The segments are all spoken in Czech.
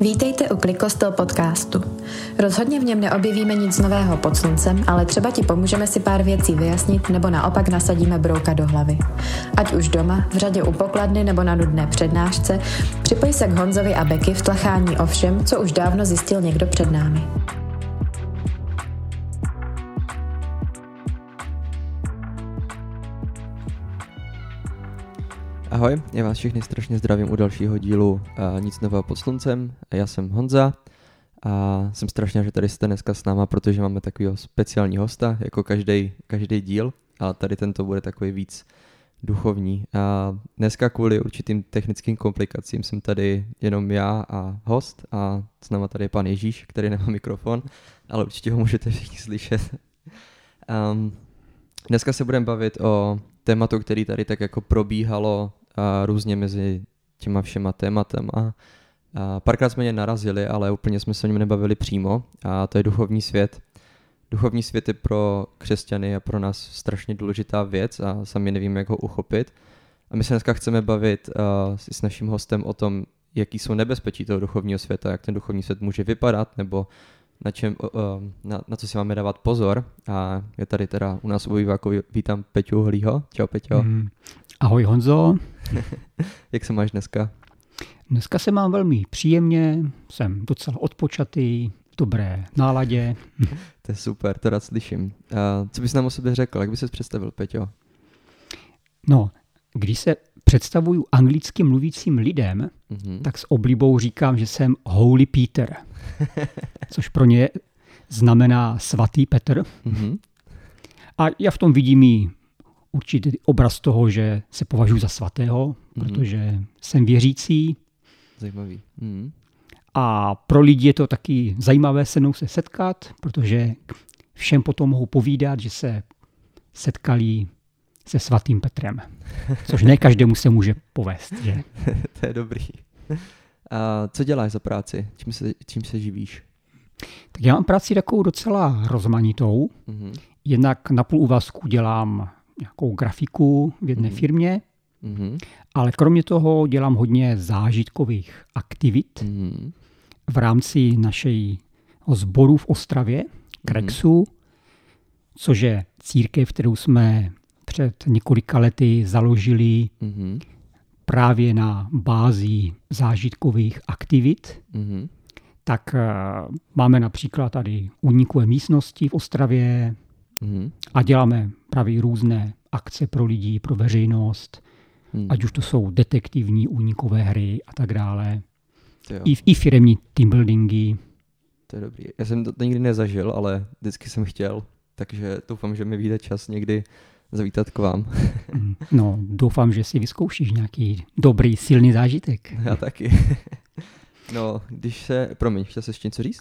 Vítejte u Klikostel podcastu. Rozhodně v něm neobjevíme nic nového pod sluncem, ale třeba ti pomůžeme si pár věcí vyjasnit nebo naopak nasadíme brouka do hlavy. Ať už doma, v řadě u pokladny nebo na nudné přednášce, připoj se k Honzovi a Beky v tlachání o všem, co už dávno zjistil někdo před námi. Ahoj, já vás všechny strašně zdravím u dalšího dílu uh, Nic nového pod sluncem. Já jsem Honza a jsem strašně, že tady jste dneska s náma, protože máme takového speciální hosta, jako každý díl, ale tady tento bude takový víc duchovní. A dneska kvůli určitým technickým komplikacím jsem tady jenom já a host a s náma tady je pan Ježíš, který nemá mikrofon, ale určitě ho můžete všichni slyšet. Um, dneska se budeme bavit o tématu, který tady tak jako probíhalo a různě mezi těma všema tématem a, a párkrát jsme je narazili, ale úplně jsme se o něm nebavili přímo a to je duchovní svět. Duchovní svět je pro křesťany a pro nás strašně důležitá věc a sami nevíme, jak ho uchopit. A my se dneska chceme bavit uh, s naším hostem o tom, jaký jsou nebezpečí toho duchovního světa, jak ten duchovní svět může vypadat, nebo na, čem, uh, na, na co si máme dávat pozor. A je tady teda u nás u Výváku, vítám Peťu Holího. Čau Peťo. Mm. Ahoj Honzo. Jak se máš dneska? Dneska se mám velmi příjemně, jsem docela odpočatý, v dobré náladě. to je super, to rád slyším. A co bys nám o sobě řekl, jak bys se představil, Peťo? No, když se představuju anglicky mluvícím lidem, mm-hmm. tak s oblibou říkám, že jsem Holy Peter, což pro ně znamená svatý Petr. Mm-hmm. A já v tom vidím i určitý obraz toho, že se považuji za svatého, mm-hmm. protože jsem věřící. Zajímavý. Mm-hmm. A pro lidi je to taky zajímavé se mnou se setkat, protože všem potom mohou povídat, že se setkali se svatým Petrem. Což ne každému se může povést. Že? to je dobrý. A co děláš za práci? Čím se, čím se živíš? Tak já mám práci takovou docela rozmanitou. Mm-hmm. Jednak na půl úvazku dělám nějakou grafiku v jedné mm-hmm. firmě, mm-hmm. ale kromě toho dělám hodně zážitkových aktivit mm-hmm. v rámci našeho sboru v Ostravě, Krexu, mm-hmm. což je církev, kterou jsme před několika lety založili mm-hmm. právě na bázi zážitkových aktivit. Mm-hmm. Tak uh, máme například tady unikové místnosti v Ostravě, Mm. A děláme právě různé akce pro lidi, pro veřejnost, mm. ať už to jsou detektivní únikové hry a tak dále. I, I firmní teambuildingy. To je dobrý. Já jsem to nikdy nezažil, ale vždycky jsem chtěl, takže doufám, že mi vyjde čas někdy zavítat k vám. Hmm. no, doufám, že si vyzkoušíš nějaký dobrý, silný zážitek. Já taky. No, když se, promiň, chtěl jsi ještě něco říct?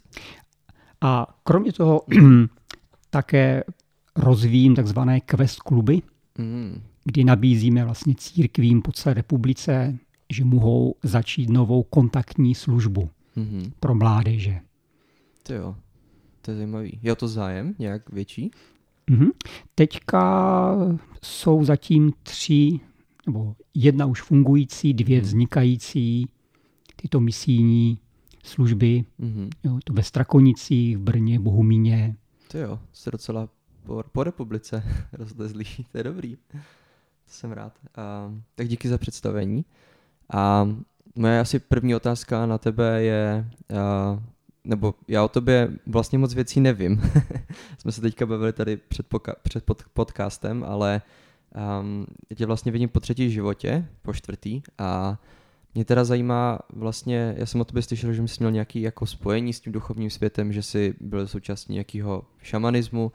A kromě toho také rozvíjím takzvané quest kluby, mm. kdy nabízíme vlastně církvím po celé republice, že mohou začít novou kontaktní službu mm. pro mládeže. To jo, to je zajímavý. Je to zájem nějak větší? Mm-hmm. Teďka jsou zatím tři, nebo jedna už fungující, dvě mm. vznikající tyto misijní služby. Mm-hmm. Jo, to ve Strakonicích, v Brně, Bohumíně. To jo, jste docela po, po republice rozlezlý. To je dobrý. To jsem rád. A, tak díky za představení. A moje asi první otázka na tebe je, a, nebo já o tobě vlastně moc věcí nevím. Jsme se teďka bavili tady před, poka- před pod- podcastem, ale um, já tě vlastně vidím po třetí životě, po čtvrtý a mě teda zajímá vlastně, já jsem o tobě slyšel, že jsi měl nějaký jako spojení s tím duchovním světem, že jsi byl součástí nějakého šamanismu,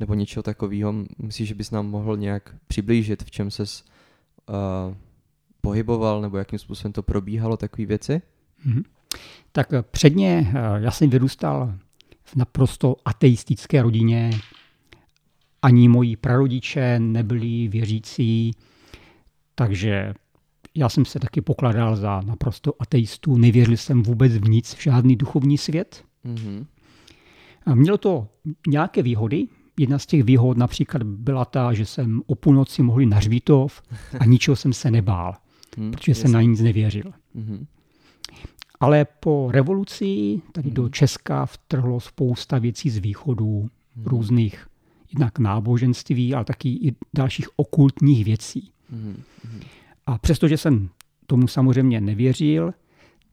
nebo něčeho takového. Myslíš, že bys nám mohl nějak přiblížit, v čem ses uh, pohyboval, nebo jakým způsobem to probíhalo, takové věci? Mm-hmm. Tak eh, předně eh, já jsem vyrůstal v naprosto ateistické rodině. Ani moji prarodiče nebyli věřící, takže já jsem se taky pokladal za naprosto ateistu, nevěřil jsem vůbec v nic, v žádný duchovní svět. Mm-hmm. A mělo to nějaké výhody, Jedna z těch výhod například byla ta, že jsem o půlnoci mohl na hřbitov a ničeho jsem se nebál, hmm, protože jasný. jsem na nic nevěřil. Hmm. Ale po revoluci tady do mhm. Česka vtrhlo spousta věcí z východu, hmm. různých jednak náboženství, ale taky i dalších okultních věcí. Hmm. A přestože jsem tomu samozřejmě nevěřil,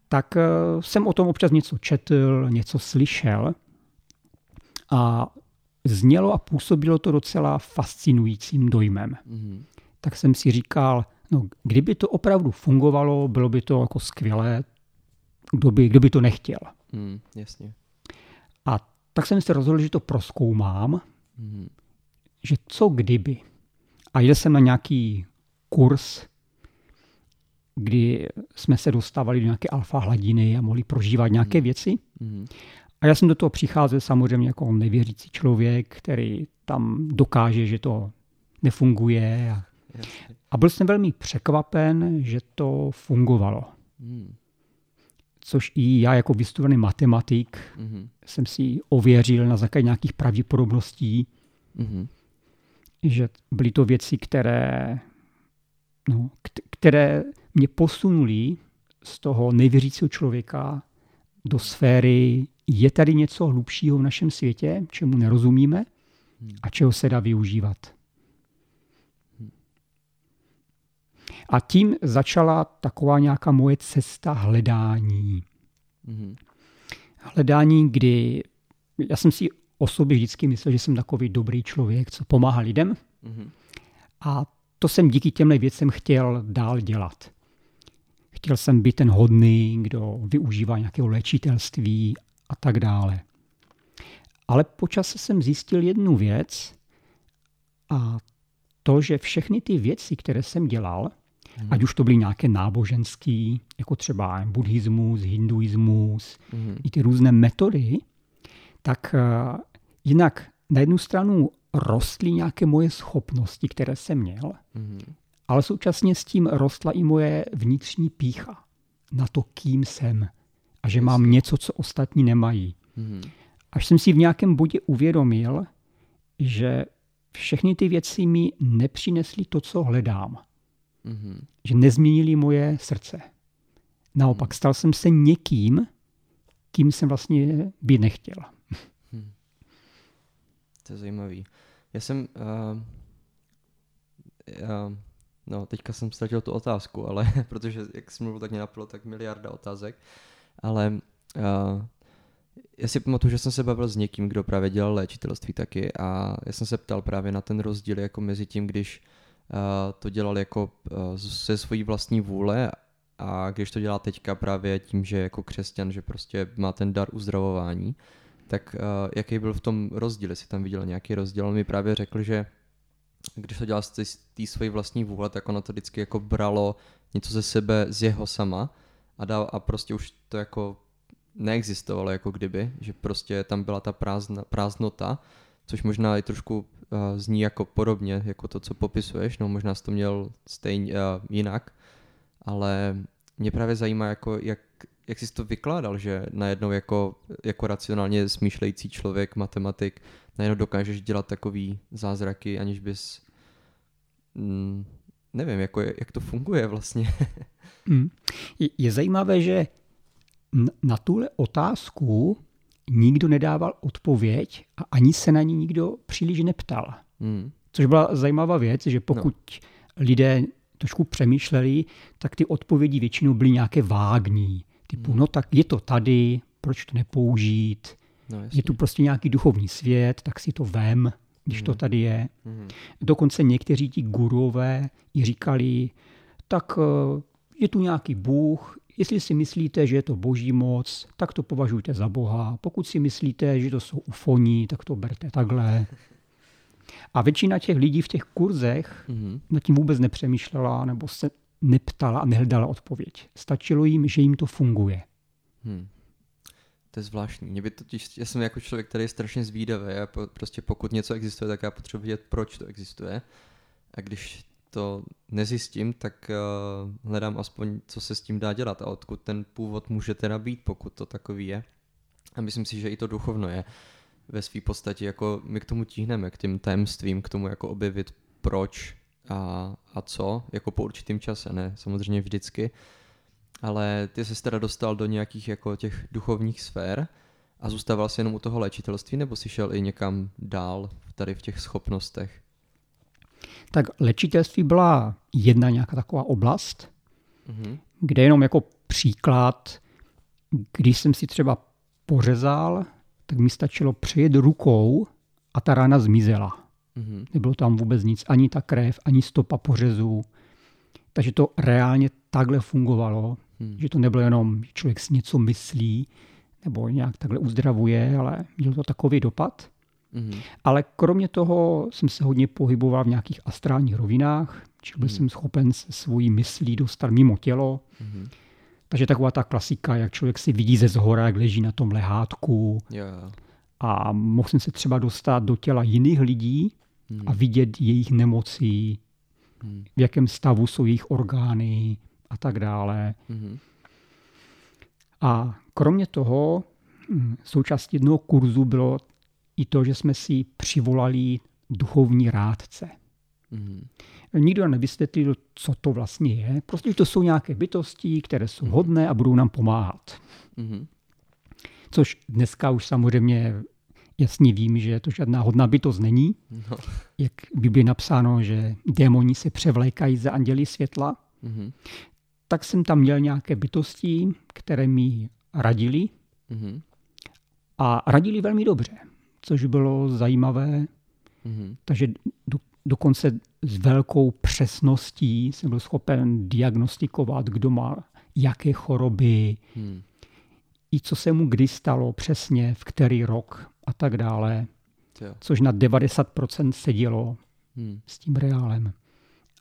tak eh, jsem o tom občas něco četl, něco slyšel a znělo a působilo to docela fascinujícím dojmem. Mm-hmm. Tak jsem si říkal, no kdyby to opravdu fungovalo, bylo by to jako skvělé, kdo by, kdo by to nechtěl. Mm, jasně. A tak jsem se rozhodl, že to proskoumám, mm-hmm. že co kdyby. A jel jsem na nějaký kurz, kdy jsme se dostávali do nějaké alfa hladiny a mohli prožívat nějaké mm. věci. Mm. A já jsem do toho přicházel samozřejmě jako nevěřící člověk, který tam dokáže, že to nefunguje. A, a byl jsem velmi překvapen, že to fungovalo. Mm. Což i já jako vystudovaný matematik mm. jsem si ověřil na základě nějakých pravděpodobností, mm. že byly to věci, které, no, které mě posunuli z toho nevěřícího člověka do sféry, je tady něco hlubšího v našem světě, čemu nerozumíme a čeho se dá využívat. A tím začala taková nějaká moje cesta hledání. Hledání, kdy já jsem si o sobě vždycky myslel, že jsem takový dobrý člověk, co pomáhá lidem. A to jsem díky těmhle věcem chtěl dál dělat. Chtěl jsem být ten hodný, kdo využívá nějakého léčitelství a tak dále. Ale počas jsem zjistil jednu věc a to, že všechny ty věci, které jsem dělal, mm. ať už to byly nějaké náboženský, jako třeba buddhismus, hinduismus, mm. i ty různé metody, tak uh, jinak na jednu stranu rostly nějaké moje schopnosti, které jsem měl, mm ale současně s tím rostla i moje vnitřní pícha na to, kým jsem a že mám něco, co ostatní nemají. Mm-hmm. Až jsem si v nějakém bodě uvědomil, že všechny ty věci mi nepřinesly to, co hledám. Mm-hmm. Že nezměnili moje srdce. Naopak, mm-hmm. stal jsem se někým, kým jsem vlastně být nechtěl. Hmm. To je zajímavý. Já jsem... Uh, uh, No, teďka jsem ztratil tu otázku, ale protože jak jsem mluvil, tak mě napadlo tak miliarda otázek. Ale uh, já si pamatuju, že jsem se bavil s někým, kdo právě dělal léčitelství taky a já jsem se ptal právě na ten rozdíl jako mezi tím, když uh, to dělal jako uh, se svojí vlastní vůle a když to dělá teďka právě tím, že jako křesťan, že prostě má ten dar uzdravování, tak uh, jaký byl v tom rozdíl, jestli tam viděl nějaký rozdíl. On mi právě řekl, že když to dělal z té své vlastní vůle, tak ono to vždycky jako bralo něco ze sebe, z jeho sama a, dal, a prostě už to jako neexistovalo jako kdyby, že prostě tam byla ta prázdna, prázdnota, což možná i trošku uh, zní jako podobně, jako to, co popisuješ, no možná jsi to měl stejně uh, jinak, ale mě právě zajímá, jako jak, jak jsi to vykládal, že najednou jako, jako racionálně smýšlející člověk, matematik, najednou dokážeš dělat takový zázraky, aniž bys... Mm, nevím, jako jak to funguje vlastně. mm. je, je zajímavé, že na tuhle otázku nikdo nedával odpověď a ani se na ní nikdo příliš neptal. Mm. Což byla zajímavá věc, že pokud no. lidé trošku přemýšleli, tak ty odpovědi většinou byly nějaké vágní. Typu, mm. no tak je to tady, proč to nepoužít, No, je tu prostě nějaký duchovní svět, tak si to vem, když mm. to mhm. tady je. Mm. Dokonce někteří ti gurové i říkali, tak eh, je tu nějaký Bůh, jestli si myslíte, že je to boží moc, tak to považujte za Boha. Pokud si myslíte, že to jsou ufoní, tak to berte takhle. A většina těch lidí v těch kurzech mm-hmm. nad tím vůbec nepřemýšlela nebo se neptala a nehledala odpověď. Stačilo jim, že jim to funguje. Hmm. To je zvláštní. Mě by totiž, já jsem jako člověk, který je strašně zvídavý a po, prostě pokud něco existuje, tak já potřebuji vědět, proč to existuje. A když to nezjistím, tak uh, hledám aspoň, co se s tím dá dělat a odkud ten původ může teda být, pokud to takový je. A myslím si, že i to duchovno je ve své podstatě, jako my k tomu tíhneme, k těm tajemstvím, k tomu jako objevit proč a, a co, jako po určitým čase, ne samozřejmě vždycky, ale ty jsi teda dostal do nějakých jako těch duchovních sfér a zůstával jsi jenom u toho léčitelství, nebo jsi šel i někam dál tady v těch schopnostech? Tak léčitelství byla jedna nějaká taková oblast, mm-hmm. kde jenom jako příklad, když jsem si třeba pořezal, tak mi stačilo přejet rukou a ta rána zmizela. Mm-hmm. Nebylo tam vůbec nic, ani ta krev, ani stopa pořezu. Takže to reálně takhle fungovalo, mm. že to nebylo jenom, že člověk si něco myslí nebo nějak takhle uzdravuje, ale měl to takový dopad. Mm-hmm. Ale kromě toho jsem se hodně pohyboval v nějakých astrálních rovinách, čili byl mm-hmm. jsem schopen se svojí myslí dostat mimo tělo. Mm-hmm. Takže taková ta klasika, jak člověk si vidí ze zhora, jak leží na tom lehátku. Yeah. A mohl jsem se třeba dostat do těla jiných lidí mm. a vidět jejich nemocí, mm. v jakém stavu jsou jejich orgány a tak dále. Mm. A kromě toho hm, součástí jednoho kurzu bylo i to, že jsme si přivolali duchovní rádce. Mm. Nikdo nevysvětlil, co to vlastně je. Prostě to jsou nějaké bytosti, které jsou mm. hodné a budou nám pomáhat. Mm. Což dneska už samozřejmě jasně vím, že to žádná hodná bytost není. No. Jak by bylo napsáno, že démoni se převlékají za anděli světla. Mm. Tak jsem tam měl nějaké bytosti, které mi radili. Mm. A radili velmi dobře což bylo zajímavé. Mm-hmm. Takže do, dokonce s velkou přesností jsem byl schopen diagnostikovat, kdo má jaké choroby, mm. i co se mu kdy stalo přesně, v který rok a tak dále. Jo. Což na 90% sedělo mm. s tím reálem.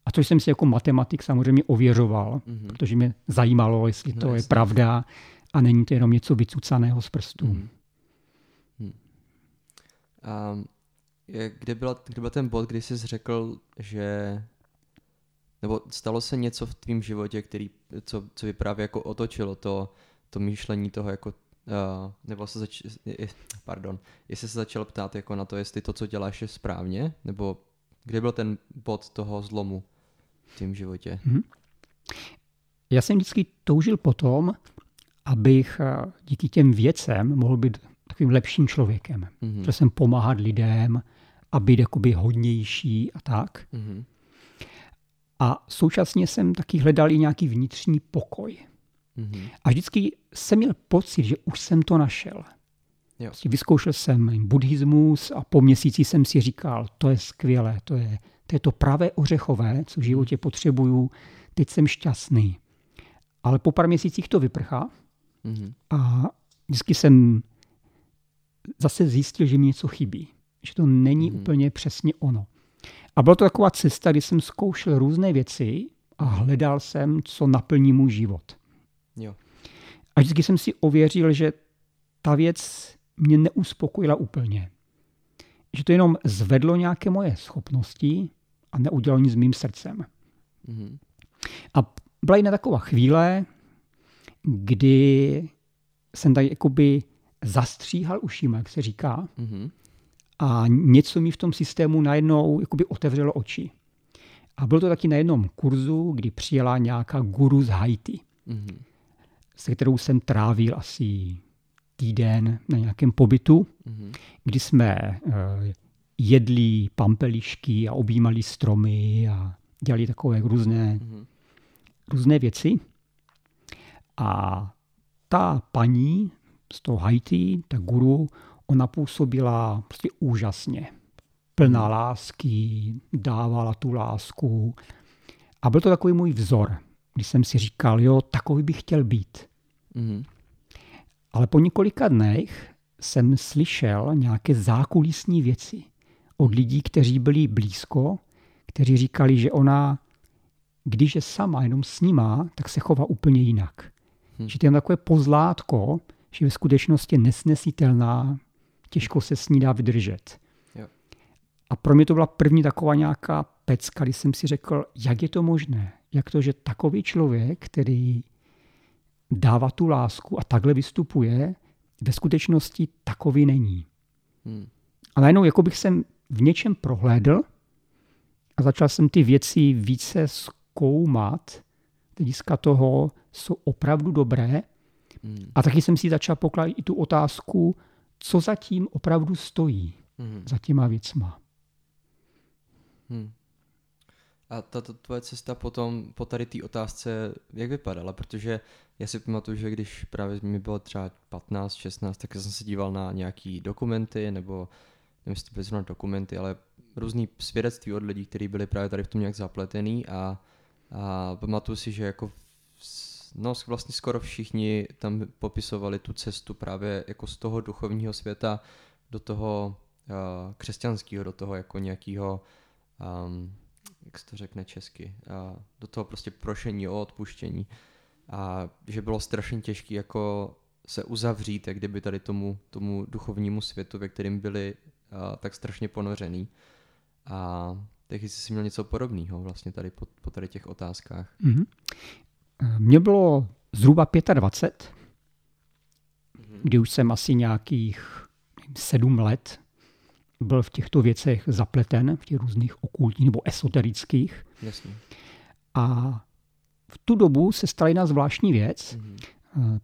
A což jsem si jako matematik samozřejmě ověřoval, mm-hmm. protože mě zajímalo, jestli no, to jasný. je pravda a není to jenom něco vycucaného z prstů. Mm. A kde, byla, kde byl ten bod, kdy jsi řekl, že nebo stalo se něco v tvém životě, který, co, co by právě jako otočilo to, to myšlení toho jako Uh, nebo se zač- pardon, jestli se začal ptát jako na to, jestli to, co děláš, je správně, nebo kde byl ten bod toho zlomu v tvém životě? Mm-hmm. Já jsem vždycky toužil potom, abych eh, díky těm věcem mohl být takovým lepším člověkem. Mm-hmm. Chtěl jsem pomáhat lidem a být jakoby hodnější a tak. Mm-hmm. A současně jsem taky hledal i nějaký vnitřní pokoj. Mm-hmm. A vždycky jsem měl pocit, že už jsem to našel. Jo. Prostě vyzkoušel jsem buddhismus a po měsíci jsem si říkal, to je skvělé, to je to, je to pravé ořechové, co v životě potřebuju, teď jsem šťastný. Ale po pár měsících to vyprchá mm-hmm. a vždycky jsem zase zjistil, že mi něco chybí. Že to není hmm. úplně přesně ono. A byla to taková cesta, kdy jsem zkoušel různé věci a hledal jsem, co naplní můj život. Jo. A vždycky jsem si ověřil, že ta věc mě neuspokojila úplně. Že to jenom zvedlo nějaké moje schopnosti a neudělalo nic s mým srdcem. Mm-hmm. A byla jedna taková chvíle, kdy jsem tady jakoby zastříhal ušima, jak se říká. Mm-hmm. A něco mi v tom systému najednou jakoby otevřelo oči. A bylo to taky na jednom kurzu, kdy přijela nějaká guru z Haiti, mm-hmm. Se kterou jsem trávil asi týden na nějakém pobytu, mm-hmm. kdy jsme uh, jedli pampelišky a objímali stromy a dělali takové různé, mm-hmm. různé věci. A ta paní z toho Haiti, ta guru, ona působila prostě úžasně. Plná hmm. lásky, dávala tu lásku. A byl to takový můj vzor, když jsem si říkal, jo, takový bych chtěl být. Mm. Ale po několika dnech jsem slyšel nějaké zákulisní věci od lidí, kteří byli blízko, kteří říkali, že ona, když je sama jenom s nima, tak se chová úplně jinak. Hmm. Že to je takové pozlátko, že ve skutečnosti je nesnesitelná, těžko se s ní dá vydržet. Jo. A pro mě to byla první taková nějaká pecka, kdy jsem si řekl, jak je to možné, jak to, že takový člověk, který dává tu lásku a takhle vystupuje, ve skutečnosti takový není. Hmm. A najednou jako bych jsem v něčem prohlédl a začal jsem ty věci více zkoumat hlediska toho jsou opravdu dobré. Hmm. A taky jsem si začal pokládat i tu otázku, co zatím opravdu stojí hmm. za těma věcma. Hmm. A tato tvoje cesta potom po tady té otázce, jak vypadala? Protože já si pamatuju, že když právě mi bylo třeba 15, 16, tak jsem se díval na nějaký dokumenty, nebo nevím, jestli to byly dokumenty, ale různý svědectví od lidí, kteří byli právě tady v tom nějak zapletený a, a pamatuju si, že jako no vlastně skoro všichni tam popisovali tu cestu právě jako z toho duchovního světa do toho uh, křesťanského, do toho jako nějakého um, jak se to řekne česky, a do toho prostě prošení o odpuštění. A že bylo strašně těžké jako se uzavřít, jak kdyby tady tomu, tomu duchovnímu světu, ve kterým byli a, tak strašně ponořený. A tak jsi si měl něco podobného vlastně tady po, po tady těch otázkách. Mm-hmm. Mně bylo zhruba 25, mm-hmm. kdy už jsem asi nějakých sedm let byl v těchto věcech zapleten, v těch různých okultních nebo esoterických. Jasně. A v tu dobu se stala jedna zvláštní věc. Mm-hmm.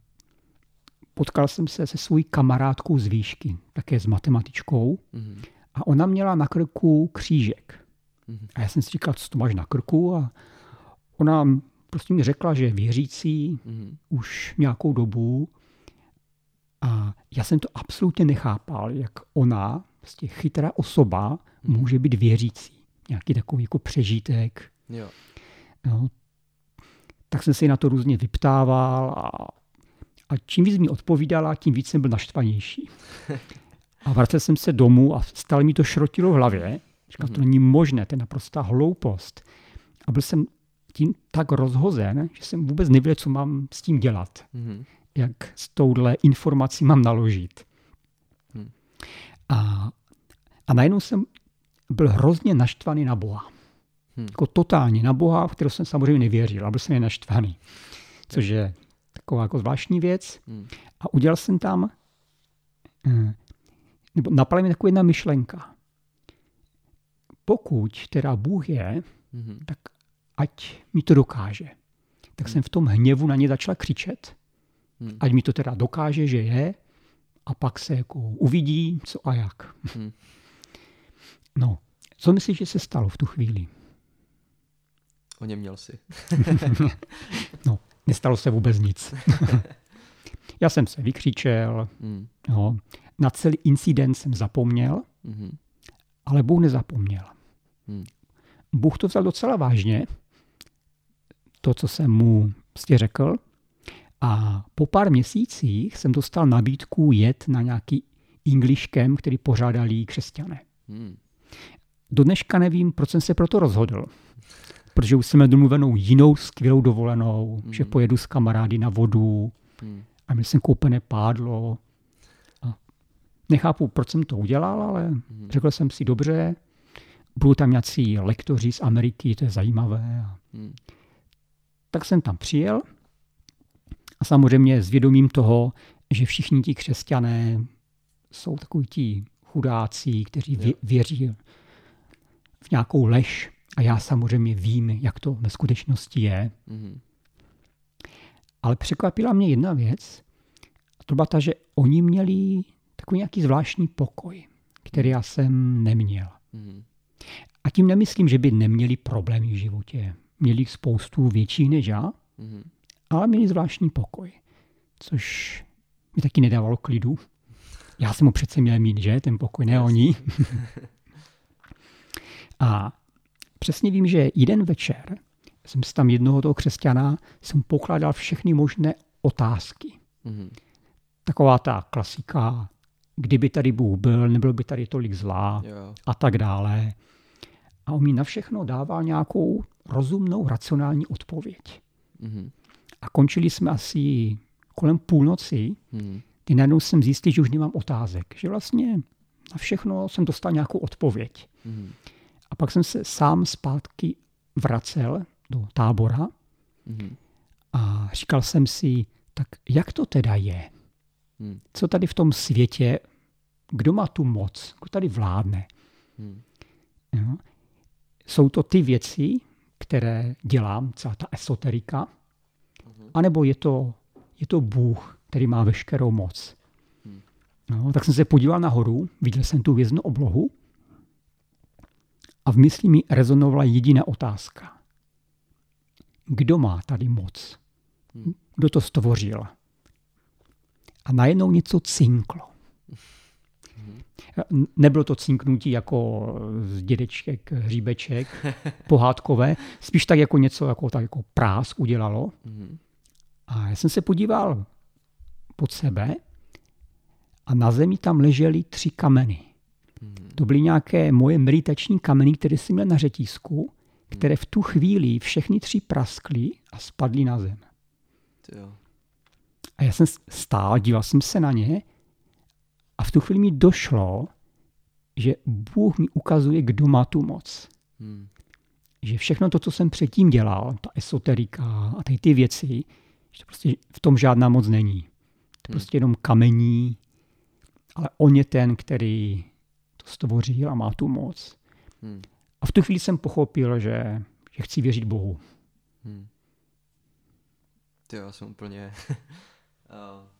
Potkal jsem se se svojí kamarádkou z výšky, také s matematičkou. Mm-hmm. A ona měla na krku křížek. Mm-hmm. A já jsem si říkal, co to máš na krku? A ona prostě mi řekla, že je věřící mm-hmm. už nějakou dobu. A já jsem to absolutně nechápal, jak ona prostě chytrá osoba může být věřící. Nějaký takový jako přežitek. Jo. No, tak jsem si na to různě vyptával a, a čím víc mi odpovídala, tím víc jsem byl naštvanější. A vracel jsem se domů a stále mi to šrotilo v hlavě. Říkal, to hmm. není možné, to je naprostá hloupost. A byl jsem tím tak rozhozen, že jsem vůbec nevěděl, co mám s tím dělat. Mm-hmm. Jak s touhle informací mám naložit. Mm. A, a najednou jsem byl hrozně naštvaný na Boha. Hmm. Jako totálně na Boha, v kterého jsem samozřejmě nevěřil, ale byl jsem je naštvaný. Což je taková jako zvláštní věc. Hmm. A udělal jsem tam, eh, nebo napadla mi taková jedna myšlenka. Pokud teda Bůh je, hmm. tak ať mi to dokáže. Tak hmm. jsem v tom hněvu na ně začal křičet. Hmm. Ať mi to teda dokáže, že je, a pak se jako uvidí, co a jak. Hmm. No, co myslíš, že se stalo v tu chvíli? O něm měl si. no, nestalo se vůbec nic. Já jsem se vykřičel, hmm. no, na celý incident jsem zapomněl, hmm. ale Bůh nezapomněl. Hmm. Bůh to vzal docela vážně, to, co jsem mu prostě řekl, a po pár měsících jsem dostal nabídku jet na nějaký English camp, který pořádali křesťané. Hmm. Do dneška nevím, proč jsem se proto rozhodl. Protože už jsme domluvenou jinou skvělou dovolenou, hmm. že pojedu s kamarády na vodu hmm. a měl jsem koupené pádlo. A nechápu, proč jsem to udělal, ale hmm. řekl jsem si dobře, budou tam nějací lektoři z Ameriky, to je zajímavé. Hmm. Tak jsem tam přijel samozřejmě s vědomím toho, že všichni ti křesťané jsou takoví ti chudáci, kteří vě, věří v nějakou lež. A já samozřejmě vím, jak to ve skutečnosti je. Mm-hmm. Ale překvapila mě jedna věc. A to byla ta, že oni měli takový nějaký zvláštní pokoj, který já jsem neměl. Mm-hmm. A tím nemyslím, že by neměli problémy v životě. Měli spoustu větších než já, mm-hmm ale měli zvláštní pokoj, což mi taky nedávalo klidu. Já jsem mu přece měl mít, že? Ten pokoj, ne oni. a přesně vím, že jeden večer jsem si tam jednoho toho křesťana jsem pokládal všechny možné otázky. Mm-hmm. Taková ta klasika, kdyby tady Bůh byl, nebylo by tady tolik zlá a tak dále. A on mi na všechno dával nějakou rozumnou, racionální odpověď. Mm-hmm. A končili jsme asi kolem půlnoci, hmm. kdy najednou jsem zjistil, že už nemám otázek. Že vlastně na všechno jsem dostal nějakou odpověď. Hmm. A pak jsem se sám zpátky vracel do tábora hmm. a říkal jsem si, tak jak to teda je? Hmm. Co tady v tom světě, kdo má tu moc, kdo tady vládne? Hmm. Jo? Jsou to ty věci, které dělám, celá ta esoterika, Uh-huh. A nebo je to, je to Bůh, který má veškerou moc. Hmm. No, tak jsem se podíval nahoru, viděl jsem tu věznou oblohu a v mysli mi rezonovala jediná otázka. Kdo má tady moc? Hmm. Kdo to stvořil? A najednou něco cinklo. Nebylo to cinknutí jako z dědeček, hříbeček, pohádkové, spíš tak jako něco jako, tak jako prás udělalo. A já jsem se podíval pod sebe a na zemi tam ležely tři kameny. To byly nějaké moje meditační kameny, které jsem měl na řetízku, které v tu chvíli všechny tři praskly a spadly na zem. A já jsem stál, díval jsem se na ně a v tu chvíli mi došlo, že Bůh mi ukazuje, kdo má tu moc. Hmm. Že všechno to, co jsem předtím dělal, ta esoterika a tady ty věci, že to prostě v tom žádná moc není. To hmm. prostě jenom kamení, ale on je ten, který to stvořil a má tu moc. Hmm. A v tu chvíli jsem pochopil, že, že chci věřit Bohu. Hmm. Ty já jsem úplně... uh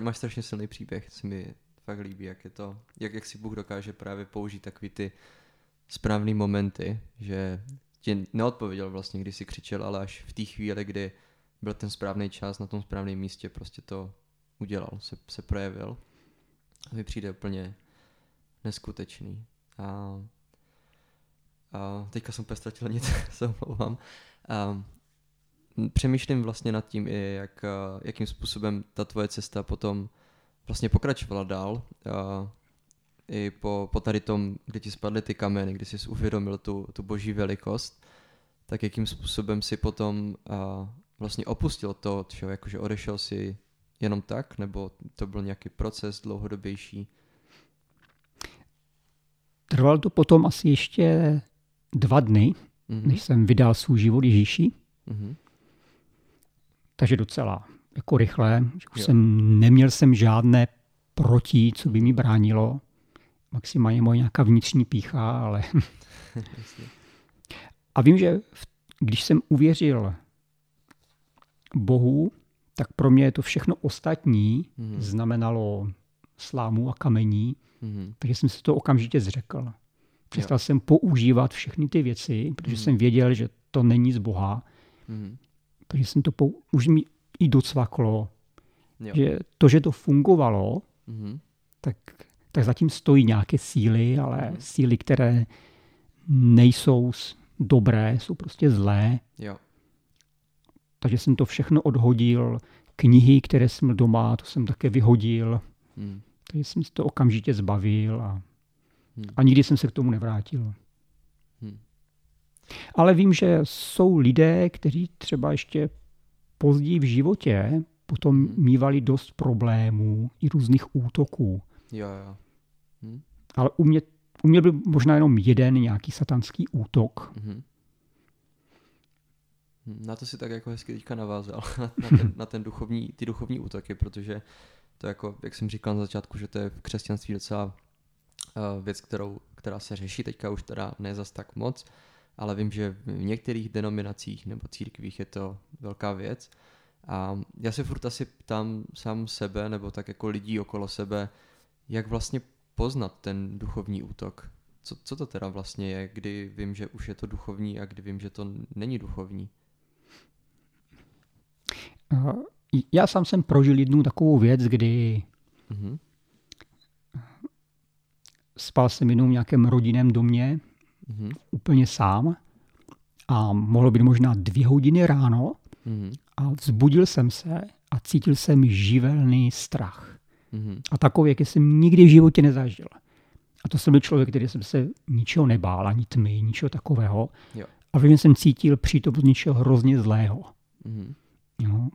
máš strašně silný příběh, se mi fakt líbí, jak je to, jak, jak si Bůh dokáže právě použít takový ty správné momenty, že ti neodpověděl vlastně, když si křičel, ale až v té chvíli, kdy byl ten správný čas na tom správném místě, prostě to udělal, se, se projevil. A mi přijde úplně neskutečný. A, a teďka jsem úplně ztratil nic, se omlouvám. A, přemýšlím vlastně nad tím i, jak, eh, jakým způsobem ta tvoje cesta potom vlastně pokračovala dál. A I po, po tady tom, kdy ti spadly ty kameny, kdy jsi uvědomil tu, tu boží velikost, tak jakým způsobem si potom a, vlastně opustil to, čo, jakože odešel si jenom tak, nebo to byl nějaký proces dlouhodobější? Trval to potom asi ještě dva dny, mm-hmm. než jsem vydal svůj život Ježíši. Mm-hmm. Takže docela jako rychle. Jsem, neměl jsem žádné proti, co by mi bránilo. Maximálně moje nějaká vnitřní pícha, ale... A vím, že když jsem uvěřil Bohu, tak pro mě to všechno ostatní mm-hmm. znamenalo slámu a kamení, mm-hmm. takže jsem se to okamžitě zřekl. Přestal jo. jsem používat všechny ty věci, protože mm-hmm. jsem věděl, že to není z Boha. Mm-hmm. Takže jsem to pou, už mi i docvaklo, jo. že to, že to fungovalo, mm-hmm. tak, tak zatím stojí nějaké síly, ale mm-hmm. síly, které nejsou dobré, jsou prostě zlé. Jo. Takže jsem to všechno odhodil. Knihy, které jsem měl doma, to jsem také vyhodil. Mm. Takže jsem se to okamžitě zbavil a, mm. a nikdy jsem se k tomu nevrátil. Mm. Ale vím, že jsou lidé, kteří třeba ještě později v životě potom hmm. mývali dost problémů i různých útoků. Jo, jo. Hm. Ale u mě, u mě byl možná jenom jeden nějaký satanský útok. Hmm. Na to si tak jako hezky teďka navázal, na ten, na ten duchovní, ty duchovní útoky, protože to jako, jak jsem říkal na začátku, že to je v křesťanství docela uh, věc, kterou, která se řeší teďka už teda ne zas tak moc, ale vím, že v některých denominacích nebo církvích je to velká věc. A já se furt asi ptám sám sebe, nebo tak jako lidí okolo sebe, jak vlastně poznat ten duchovní útok. Co, co to teda vlastně je, kdy vím, že už je to duchovní a kdy vím, že to není duchovní? Já sám jsem prožil jednu takovou věc, kdy mm-hmm. spal jsem jenom v nějakém rodinném domě mm-hmm. úplně sám a mohlo být možná dvě hodiny ráno mm-hmm. a vzbudil jsem se a cítil jsem živelný strach. Mm-hmm. A takový, jaký jsem nikdy v životě nezažil. A to jsem byl člověk, který jsem se ničeho nebál, ani tmy, ničeho takového. Jo. A v jsem cítil přítomnost něčeho hrozně zlého. Mm-hmm. Jo.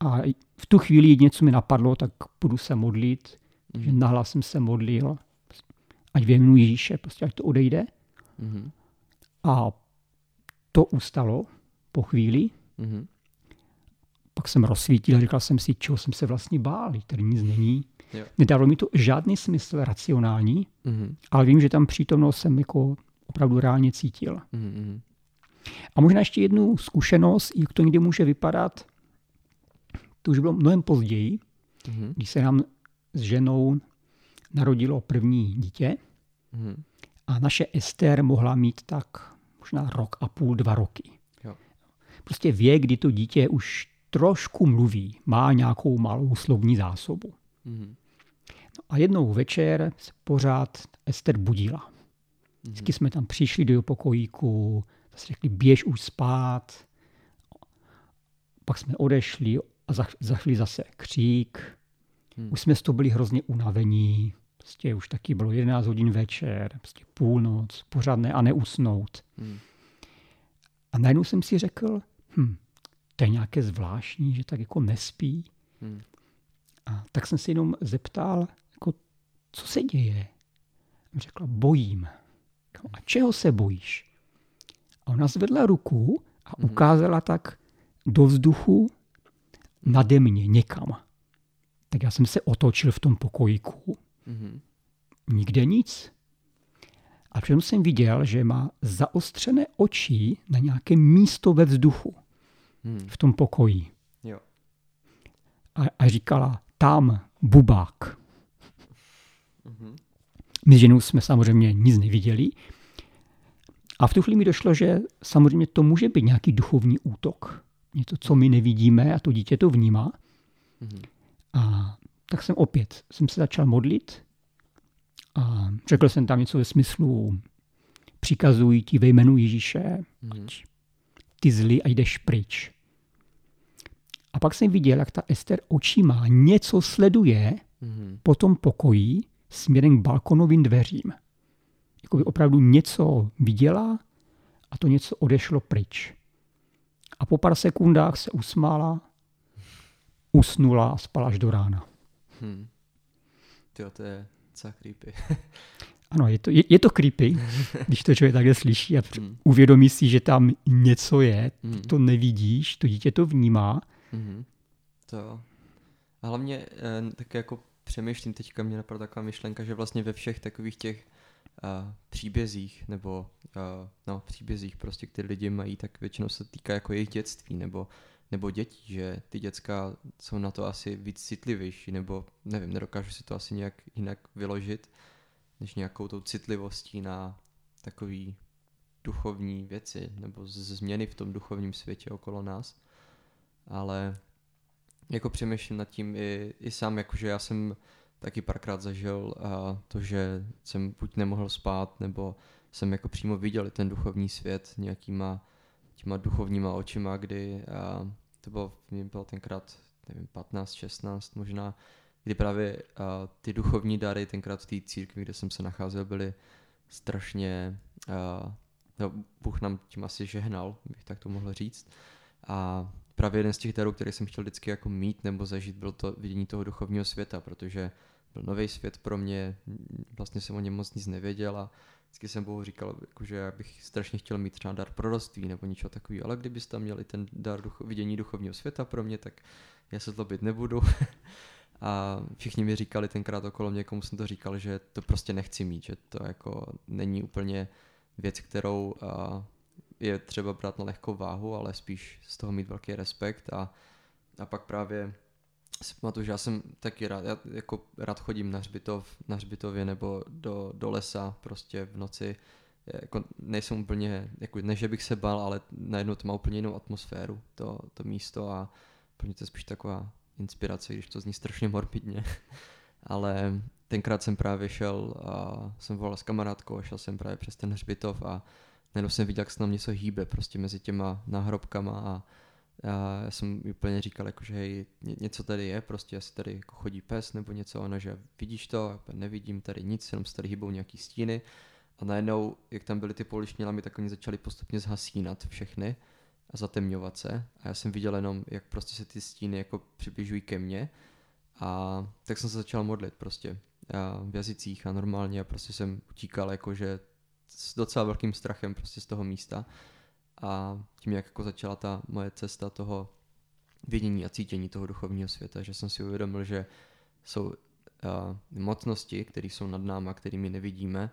A v tu chvíli jedině, co mi napadlo, tak budu se modlit, mm-hmm. že nahlas jsem se modlil, ať věnu Ježíše, prostě ať to odejde. Mm-hmm. A to ustalo po chvíli. Mm-hmm. Pak jsem rozsvítil a říkal jsem si, čeho jsem se vlastně bál, tady nic není. Jo. Nedalo mi to žádný smysl racionální, mm-hmm. ale vím, že tam přítomnost jsem jako opravdu reálně cítil. Mm-hmm. A možná ještě jednu zkušenost, jak to někdy může vypadat. To už bylo mnohem později, mm-hmm. když se nám s ženou narodilo první dítě. Mm-hmm. A naše Ester mohla mít tak možná rok a půl, dva roky. Jo. Prostě věk, kdy to dítě už trošku mluví, má nějakou malou slovní zásobu. Mm-hmm. No a jednou večer se pořád Ester budila. Vždycky jsme tam přišli do jeho pokojíku, zase řekli, běž už spát. Pak jsme odešli a za, za chvíli zase křík. Hmm. Už jsme z toho byli hrozně unavení. Prostě už taky bylo 11 hodin večer, prostě půlnoc, pořád ne a neusnout. Hmm. A najednou jsem si řekl, hm, to je nějaké zvláštní, že tak jako nespí. Hmm. A tak jsem se jenom zeptal, jako, co se děje? Řekla, bojím. A čeho se bojíš? A ona zvedla ruku a mhm. ukázala tak do vzduchu nade mě někam. Tak já jsem se otočil v tom pokojíku. Mm-hmm. Nikde nic. A přitom jsem viděl, že má zaostřené oči na nějaké místo ve vzduchu mm. v tom pokoji. Jo. A, a říkala, tam bubák. Mm-hmm. My s ženou jsme samozřejmě nic neviděli. A v tu chvíli mi došlo, že samozřejmě to může být nějaký duchovní útok. Něco, co my nevidíme a to dítě to vnímá. Mm-hmm. A tak jsem opět, jsem se začal modlit a řekl jsem tam něco ve smyslu přikazují ti ve jménu Ježíše, mm-hmm. ty zlý a jdeš pryč. A pak jsem viděl, jak ta Ester očima něco sleduje mm-hmm. po tom pokoji směrem k balkonovým dveřím. Jakoby opravdu něco viděla a to něco odešlo pryč. A po pár sekundách se usmála, usnula a spala až do rána. Hmm. Tyjo, to je docela creepy. ano, je to, je, je to creepy, když to člověk takhle slyší a hmm. uvědomí si, že tam něco je, hmm. to nevidíš, to dítě to vnímá. Hmm. To a hlavně eh, tak jako přemýšlím, teďka mě napadla taková myšlenka, že vlastně ve všech takových těch uh, příbězích, nebo uh, no, příbězích prostě, které lidi mají, tak většinou se týká jako jejich dětství, nebo, nebo dětí, že ty děcka jsou na to asi víc citlivější, nebo nevím, nedokážu si to asi nějak jinak vyložit, než nějakou tou citlivostí na takový duchovní věci, nebo změny v tom duchovním světě okolo nás. Ale jako přemýšlím nad tím i, i sám, jakože já jsem taky párkrát zažil a to, že jsem buď nemohl spát, nebo jsem jako přímo viděl ten duchovní svět nějakýma těma duchovníma očima, kdy a to bylo, mě bylo tenkrát, nevím, 15, 16 možná, kdy právě a, ty duchovní dary tenkrát v té církvi, kde jsem se nacházel, byly strašně, a, no, Bůh nám tím asi žehnal, bych tak to mohl říct. A právě jeden z těch darů, který jsem chtěl vždycky jako mít nebo zažít, byl to vidění toho duchovního světa, protože byl nový svět pro mě, vlastně jsem o něm moc nic nevěděl a vždycky jsem Bohu říkal, jako, že já bych strašně chtěl mít třeba dar proroctví nebo něčeho takového, ale kdybys tam měli ten dar ducho, vidění duchovního světa pro mě, tak já se zlobit nebudu. a všichni mi říkali tenkrát okolo mě, komu jsem to říkal, že to prostě nechci mít, že to jako není úplně věc, kterou je třeba brát na lehkou váhu, ale spíš z toho mít velký respekt a, a pak právě si pamatuju, že já jsem taky rád, já jako rád chodím na hřbitov, na hřbitově nebo do, do lesa prostě v noci. Jako nejsem úplně, jako ne, že bych se bál, ale najednou to má úplně jinou atmosféru, to, to místo a pro mě to je spíš taková inspirace, když to zní strašně morbidně. ale tenkrát jsem právě šel a jsem volal s kamarádkou a šel jsem právě přes ten hřbitov a najednou jsem viděl, jak se tam něco hýbe prostě mezi těma náhrobkama a já, já jsem úplně říkal, jako, že hej, něco tady je, prostě asi tady jako chodí pes nebo něco, ona, že vidíš to, nevidím tady nic, jenom se tady hýbou nějaký stíny. A najednou, jak tam byly ty pouliční lamy, tak oni začali postupně zhasínat všechny a zatemňovat se. A já jsem viděl jenom, jak prostě se ty stíny jako přibližují ke mně. A tak jsem se začal modlit prostě a v jazycích a normálně. A prostě jsem utíkal jakože s docela velkým strachem prostě z toho místa a tím, jak jako začala ta moje cesta toho vidění a cítění toho duchovního světa, že jsem si uvědomil, že jsou uh, mocnosti, které jsou nad náma, kterými nevidíme.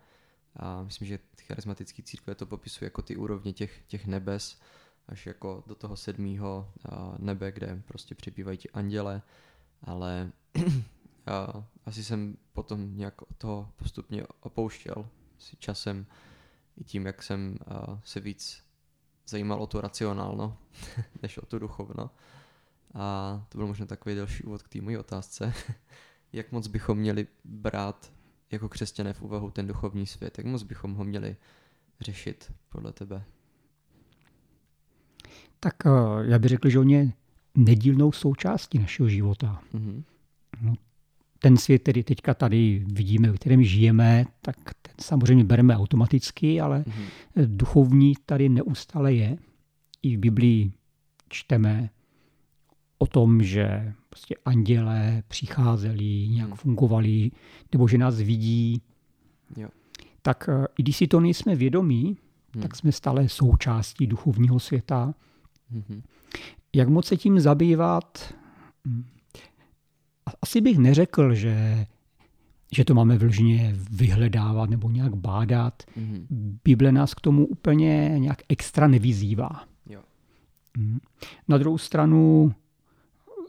A myslím, že charismatický církve to popisuje jako ty úrovně těch, těch nebes, až jako do toho sedmého nebe, kde prostě přibývají ti anděle, ale a asi jsem potom nějak od toho postupně opouštěl si časem i tím, jak jsem se víc zajímal o to racionálno, než o to duchovno. A to byl možná takový další úvod k té mojí otázce. jak moc bychom měli brát jako křesťané v úvahu ten duchovní svět? Jak moc bychom ho měli řešit podle tebe? Tak eh, já bych řekl, že on je nedílnou součástí našeho života. Mm-hmm. No, ten svět, který teďka tady vidíme, v kterém žijeme, tak samozřejmě bereme automaticky, ale mm-hmm. duchovní tady neustále je. I v Biblii čteme o tom, že prostě andělé přicházeli, nějak hmm. fungovali, nebo že nás vidí. Jo. Tak eh, i když si to nejsme vědomí, hmm. tak jsme stále součástí duchovního světa. Hmm. Jak moc se tím zabývat? Hm, asi bych neřekl, že, že to máme vlžně vyhledávat nebo nějak bádat. Hmm. Bible nás k tomu úplně nějak extra nevyzývá. Jo. Hm. Na druhou stranu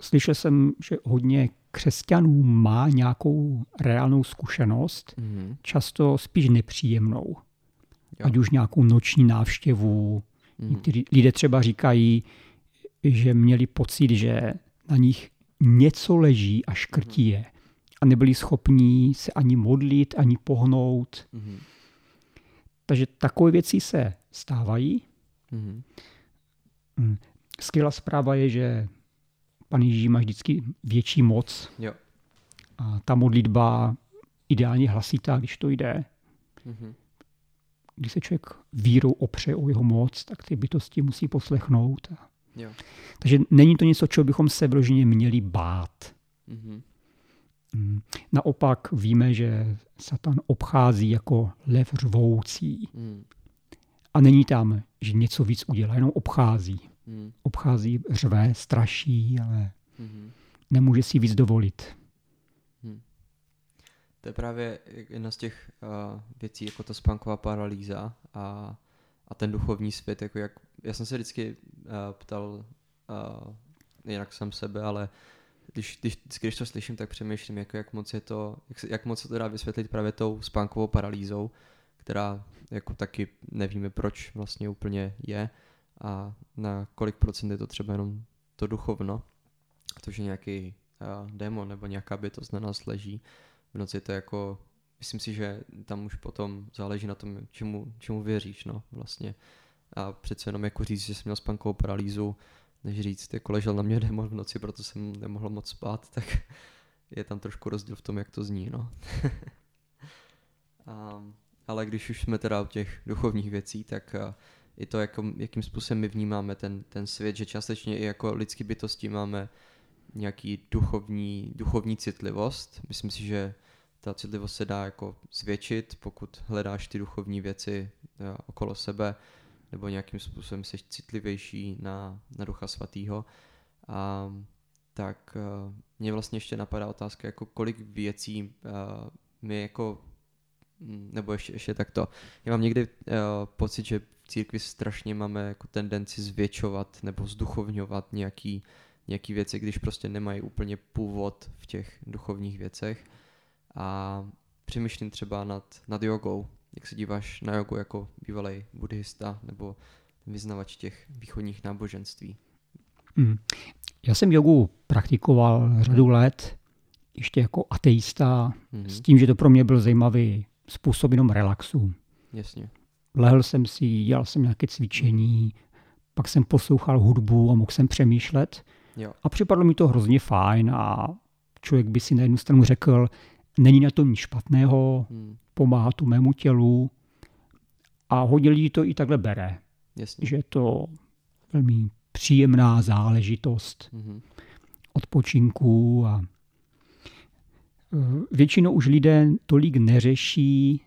slyšel jsem, že hodně křesťanů má nějakou reálnou zkušenost, mm. často spíš nepříjemnou. Jo. Ať už nějakou noční návštěvu. Mm. Někteří lidé třeba říkají, že měli pocit, že na nich něco leží a škrtí je. A nebyli schopní se ani modlit, ani pohnout. Mm. Takže takové věci se stávají. Mm. Skvělá zpráva je, že Pan Ježíš má vždycky větší moc. Jo. A ta modlitba ideálně hlasitá, když to jde. Mm-hmm. Když se člověk vírou opře o jeho moc, tak ty bytosti musí poslechnout. Jo. Takže není to něco, čeho bychom se vloženě měli bát. Mm-hmm. Naopak víme, že Satan obchází jako lev řvoucí. Mm. A není tam, že něco víc udělá, jenom obchází. Hmm. Obchází, řve, straší, ale hmm. nemůže si víc dovolit. Hmm. To je právě jedna z těch uh, věcí, jako ta spánková paralýza a, a ten duchovní svět. Jako jak, já jsem se vždycky uh, ptal uh, jinak jsem sebe, ale když, když, když to slyším, tak přemýšlím, jako jak moc je to, jak, jak moc se to dá vysvětlit právě tou spánkovou paralýzou, která jako taky nevíme, proč vlastně úplně je a na kolik procent je to třeba jenom to duchovno, to, že nějaký uh, démon nebo nějaká bytost na nás leží. V noci to jako, myslím si, že tam už potom záleží na tom, čemu, čemu věříš, no, vlastně. A přece jenom jako říct, že jsem měl spankovou paralýzu, než říct, jako ležel na mě démon v noci, proto jsem nemohl moc spát, tak je tam trošku rozdíl v tom, jak to zní, no. um, ale když už jsme teda u těch duchovních věcí, tak uh, i to, jako, jakým způsobem my vnímáme ten, ten svět, že částečně i jako lidský bytosti máme nějaký duchovní, duchovní citlivost. Myslím si, že ta citlivost se dá jako zvětšit, pokud hledáš ty duchovní věci jo, okolo sebe, nebo nějakým způsobem jsi citlivější na, na Ducha Svatého. A tak uh, mě vlastně ještě napadá otázka, jako kolik věcí uh, my jako, hm, nebo ještě, ještě takto. Já mám někdy uh, pocit, že církvi strašně máme jako tendenci zvětšovat nebo zduchovňovat nějaký, nějaký věci, když prostě nemají úplně původ v těch duchovních věcech. A přemýšlím třeba nad, nad jogou. Jak se díváš na jogu jako bývalý buddhista nebo vyznavač těch východních náboženství? Hmm. Já jsem jogu praktikoval řadu let, ještě jako ateista, mm-hmm. s tím, že to pro mě byl zajímavý způsob jenom relaxu. Jasně lehl jsem si, dělal jsem nějaké cvičení, pak jsem poslouchal hudbu a mohl jsem přemýšlet. Jo. A připadlo mi to hrozně fajn a člověk by si na jednu stranu řekl, není na tom nic špatného, hmm. pomáhá tu mému tělu a hodně lidí to i takhle bere. Jasně. Že je to velmi příjemná záležitost hmm. odpočinku a e, většinou už lidé tolik neřeší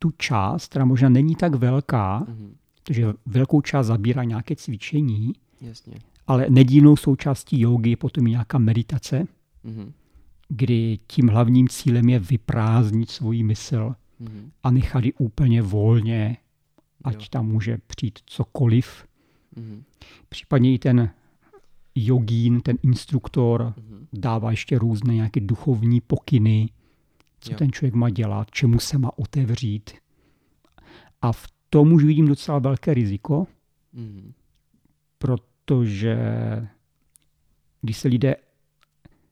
tu část, která možná není tak velká, mm-hmm. protože velkou část zabírá nějaké cvičení, Jasně. ale nedílnou součástí jogy je potom nějaká meditace, mm-hmm. Kdy tím hlavním cílem je vyprázdnit svůj mysl mm-hmm. a nechat ji úplně volně, ať jo. tam může přijít cokoliv. Mm-hmm. Případně i ten jogín, ten instruktor mm-hmm. dává ještě různé nějaké duchovní pokyny, co jo. ten člověk má dělat, čemu se má otevřít. A v tom už vidím docela velké riziko, mm-hmm. protože když se lidé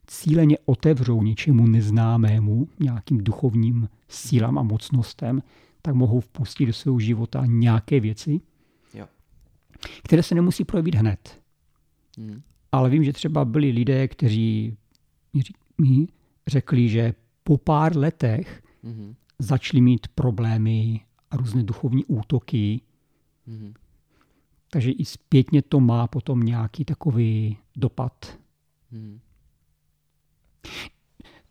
cíleně otevřou něčemu neznámému, nějakým duchovním sílám a mocnostem, tak mohou vpustit do svého života nějaké věci, jo. které se nemusí projevit hned. Hmm. Ale vím, že třeba byli lidé, kteří mi řekli, že po pár letech hmm. začali mít problémy a různé duchovní útoky. Hmm. Takže i zpětně to má potom nějaký takový dopad. Hmm.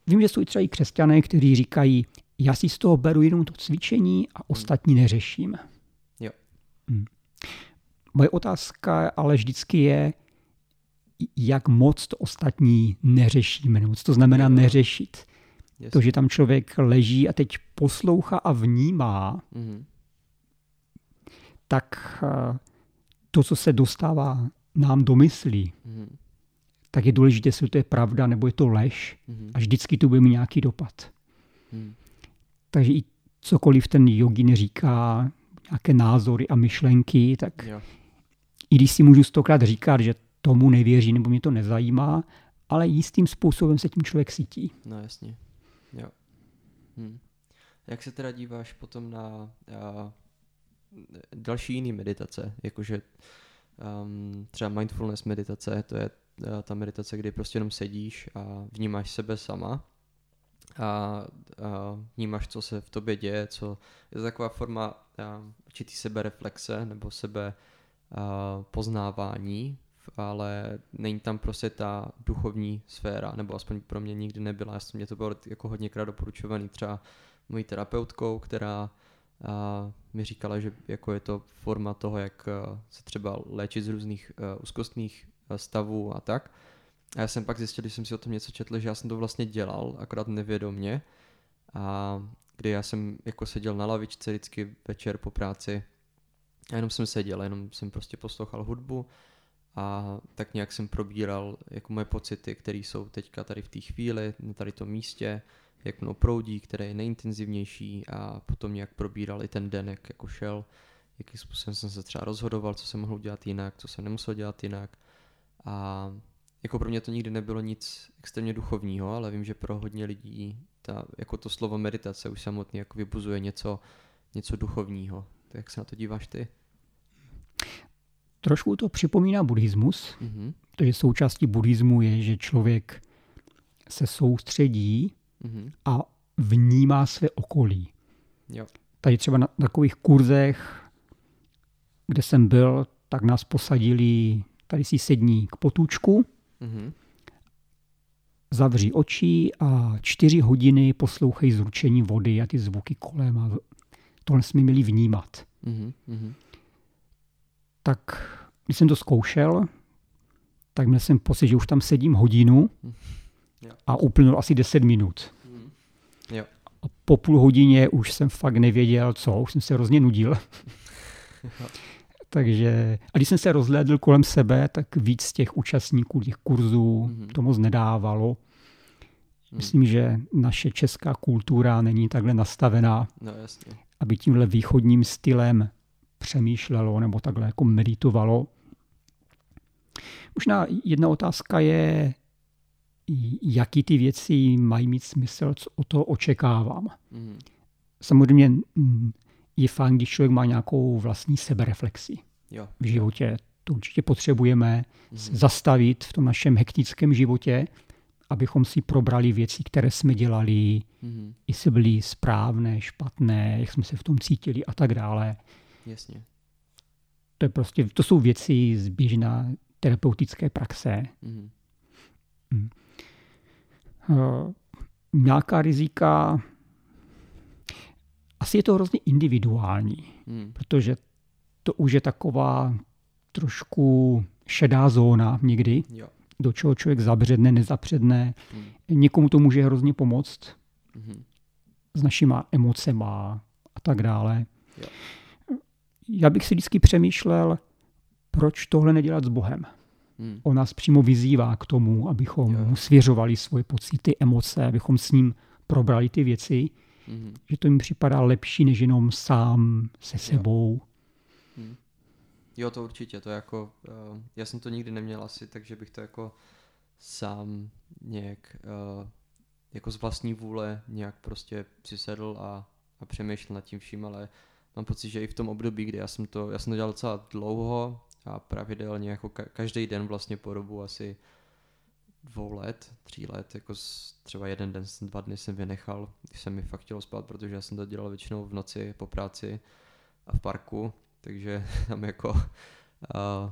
Vím, že jsou třeba i křesťané, kteří říkají, já si z toho beru jenom to cvičení a hmm. ostatní neřeším. Jo. Hmm. Moje otázka ale vždycky je, jak moc to ostatní neřešíme, nebo co to znamená neřešit. Yes. To, že tam člověk leží a teď poslouchá a vnímá, mm-hmm. tak eh, to, co se dostává nám do myslí, mm-hmm tak je důležité, jestli to je pravda nebo je to lež mm-hmm. a vždycky to bude mít nějaký dopad. Mm. Takže i cokoliv ten jogin říká, nějaké názory a myšlenky, tak jo. i když si můžu stokrát říkat, že tomu nevěří nebo mě to nezajímá, ale jistým způsobem se tím člověk cítí. No jasně. Jo. Hm. Jak se teda díváš potom na a, další jiný meditace, jakože um, třeba mindfulness meditace, to je Eh, ta meditace, kdy prostě jenom sedíš a vnímáš sebe sama a, a vnímáš, co se v tobě děje, co je to taková forma a, určitý sebereflexe nebo sebe a, poznávání, ale není tam prostě ta duchovní sféra, nebo aspoň pro mě nikdy nebyla. Já jsem mě to bylo jako hodněkrát doporučovaný třeba mojí terapeutkou, která a mi říkala, že jako je to forma toho, jak se třeba léčit z různých uh, úzkostných stavu a tak. A já jsem pak zjistil, když jsem si o tom něco četl, že já jsem to vlastně dělal, akorát nevědomně. A kdy já jsem jako seděl na lavičce vždycky večer po práci a jenom jsem seděl, jenom jsem prostě poslouchal hudbu a tak nějak jsem probíral jako moje pocity, které jsou teďka tady v té chvíli, na tady tom místě, jak mnou proudí, které je nejintenzivnější a potom nějak probíral i ten den, jak jako šel, jakým způsobem jsem se třeba rozhodoval, co jsem mohl udělat jinak, co jsem nemusel dělat jinak a jako pro mě to nikdy nebylo nic extrémně duchovního, ale vím, že pro hodně lidí ta, jako to slovo meditace už samotně jako vybuzuje něco, něco duchovního. Tak jak se na to díváš ty? Trošku to připomíná buddhismus, mm-hmm. protože součástí buddhismu je, že člověk se soustředí mm-hmm. a vnímá své okolí. Jo. Tady třeba na takových kurzech, kde jsem byl, tak nás posadili Tady si sední k potůčku, mm-hmm. zavří oči a čtyři hodiny poslouchej zručení vody a ty zvuky kolem. A tohle jsme měli vnímat. Mm-hmm. Tak když jsem to zkoušel, tak měl jsem pocit, že už tam sedím hodinu a uplynulo asi 10 minut. Jo. A po půl hodině už jsem fakt nevěděl co, už jsem se hrozně nudil. Takže, a když jsem se rozhlédl kolem sebe, tak víc z těch účastníků těch kurzů mm-hmm. to moc nedávalo. Mm. Myslím, že naše česká kultura není takhle nastavená, no, jasně. aby tímhle východním stylem přemýšlelo nebo takhle jako meditovalo. Možná jedna otázka je, jaký ty věci mají mít smysl, co o to očekávám. Mm. Samozřejmě je fajn, když člověk má nějakou vlastní sebereflexi jo. v životě. To určitě potřebujeme mm-hmm. zastavit v tom našem hektickém životě, abychom si probrali věci, které jsme dělali, mm-hmm. jestli byly správné, špatné, jak jsme se v tom cítili a tak dále. Jasně. To, je prostě, to jsou věci z běžná terapeutické praxe. Mm-hmm. Mm. Uh, nějaká rizika asi je to hrozně individuální, hmm. protože to už je taková trošku šedá zóna někdy, jo. do čeho člověk zabředne, nezapředne. Hmm. Někomu to může hrozně pomoct. Hmm. s našima emocema a tak dále. Jo. Já bych si vždycky přemýšlel, proč tohle nedělat s Bohem. Hmm. On nás přímo vyzývá k tomu, abychom jo. mu svěřovali svoje pocity, emoce, abychom s ním probrali ty věci, hmm. že to mi připadá lepší, než jenom sám se sebou. Jo. Hmm. Jo, to určitě, to jako, uh, já jsem to nikdy neměl asi, takže bych to jako sám nějak, uh, jako z vlastní vůle nějak prostě přisedl a, a přemýšlel nad tím vším, ale mám pocit, že i v tom období, kdy já jsem to, já jsem to dělal docela dlouho a pravidelně jako ka- každý den vlastně po dobu asi dvou let, tří let, jako třeba jeden den, dva dny jsem vynechal, když jsem mi fakt chtěl spát, protože já jsem to dělal většinou v noci po práci a v parku, takže tam jako uh,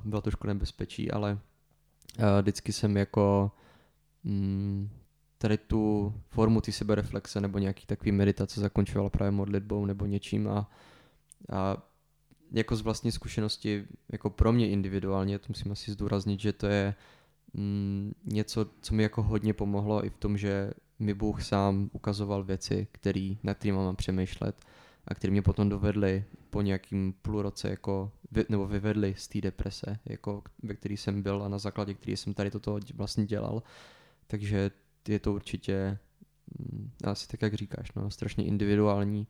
bylo trošku nebezpečí, ale uh, vždycky jsem jako mm, tady tu formu ty sebereflexe nebo nějaký takový meditace zakončovala právě modlitbou nebo něčím a, a jako z vlastní zkušenosti, jako pro mě individuálně, to musím asi zdůraznit, že to je mm, něco, co mi jako hodně pomohlo i v tom, že mi Bůh sám ukazoval věci, který, na kterými mám přemýšlet a které mě potom dovedly po nějakým půl roce jako, nebo vyvedly z té deprese, jako, ve které jsem byl a na základě který jsem tady toto vlastně dělal. Takže je to určitě mm, asi tak, jak říkáš, no, strašně individuální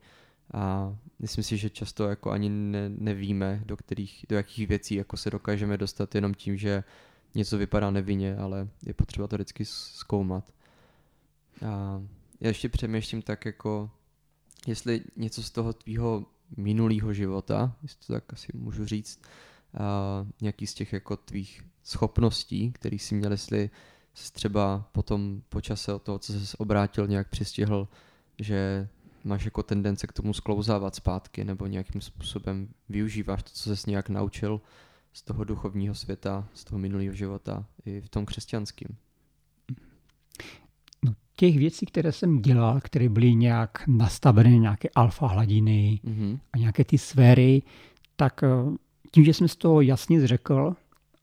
a myslím si, že často jako ani ne, nevíme, do, kterých, do jakých věcí jako se dokážeme dostat jenom tím, že něco vypadá nevinně, ale je potřeba to vždycky zkoumat. A já ještě přemýšlím tak jako, jestli něco z toho tvýho minulého života, jestli to tak asi můžu říct, a nějaký z těch jako tvých schopností, který si měl, jestli jsi třeba potom po čase od toho, co se obrátil, nějak přistihl, že máš jako tendence k tomu sklouzávat zpátky nebo nějakým způsobem využíváš to, co ses nějak naučil z toho duchovního světa, z toho minulého života i v tom křesťanském? No, těch věcí, které jsem dělal, které byly nějak nastavené, nějaké alfa hladiny mm-hmm. a nějaké ty sféry, tak eh, tím, že jsem z toho jasně zřekl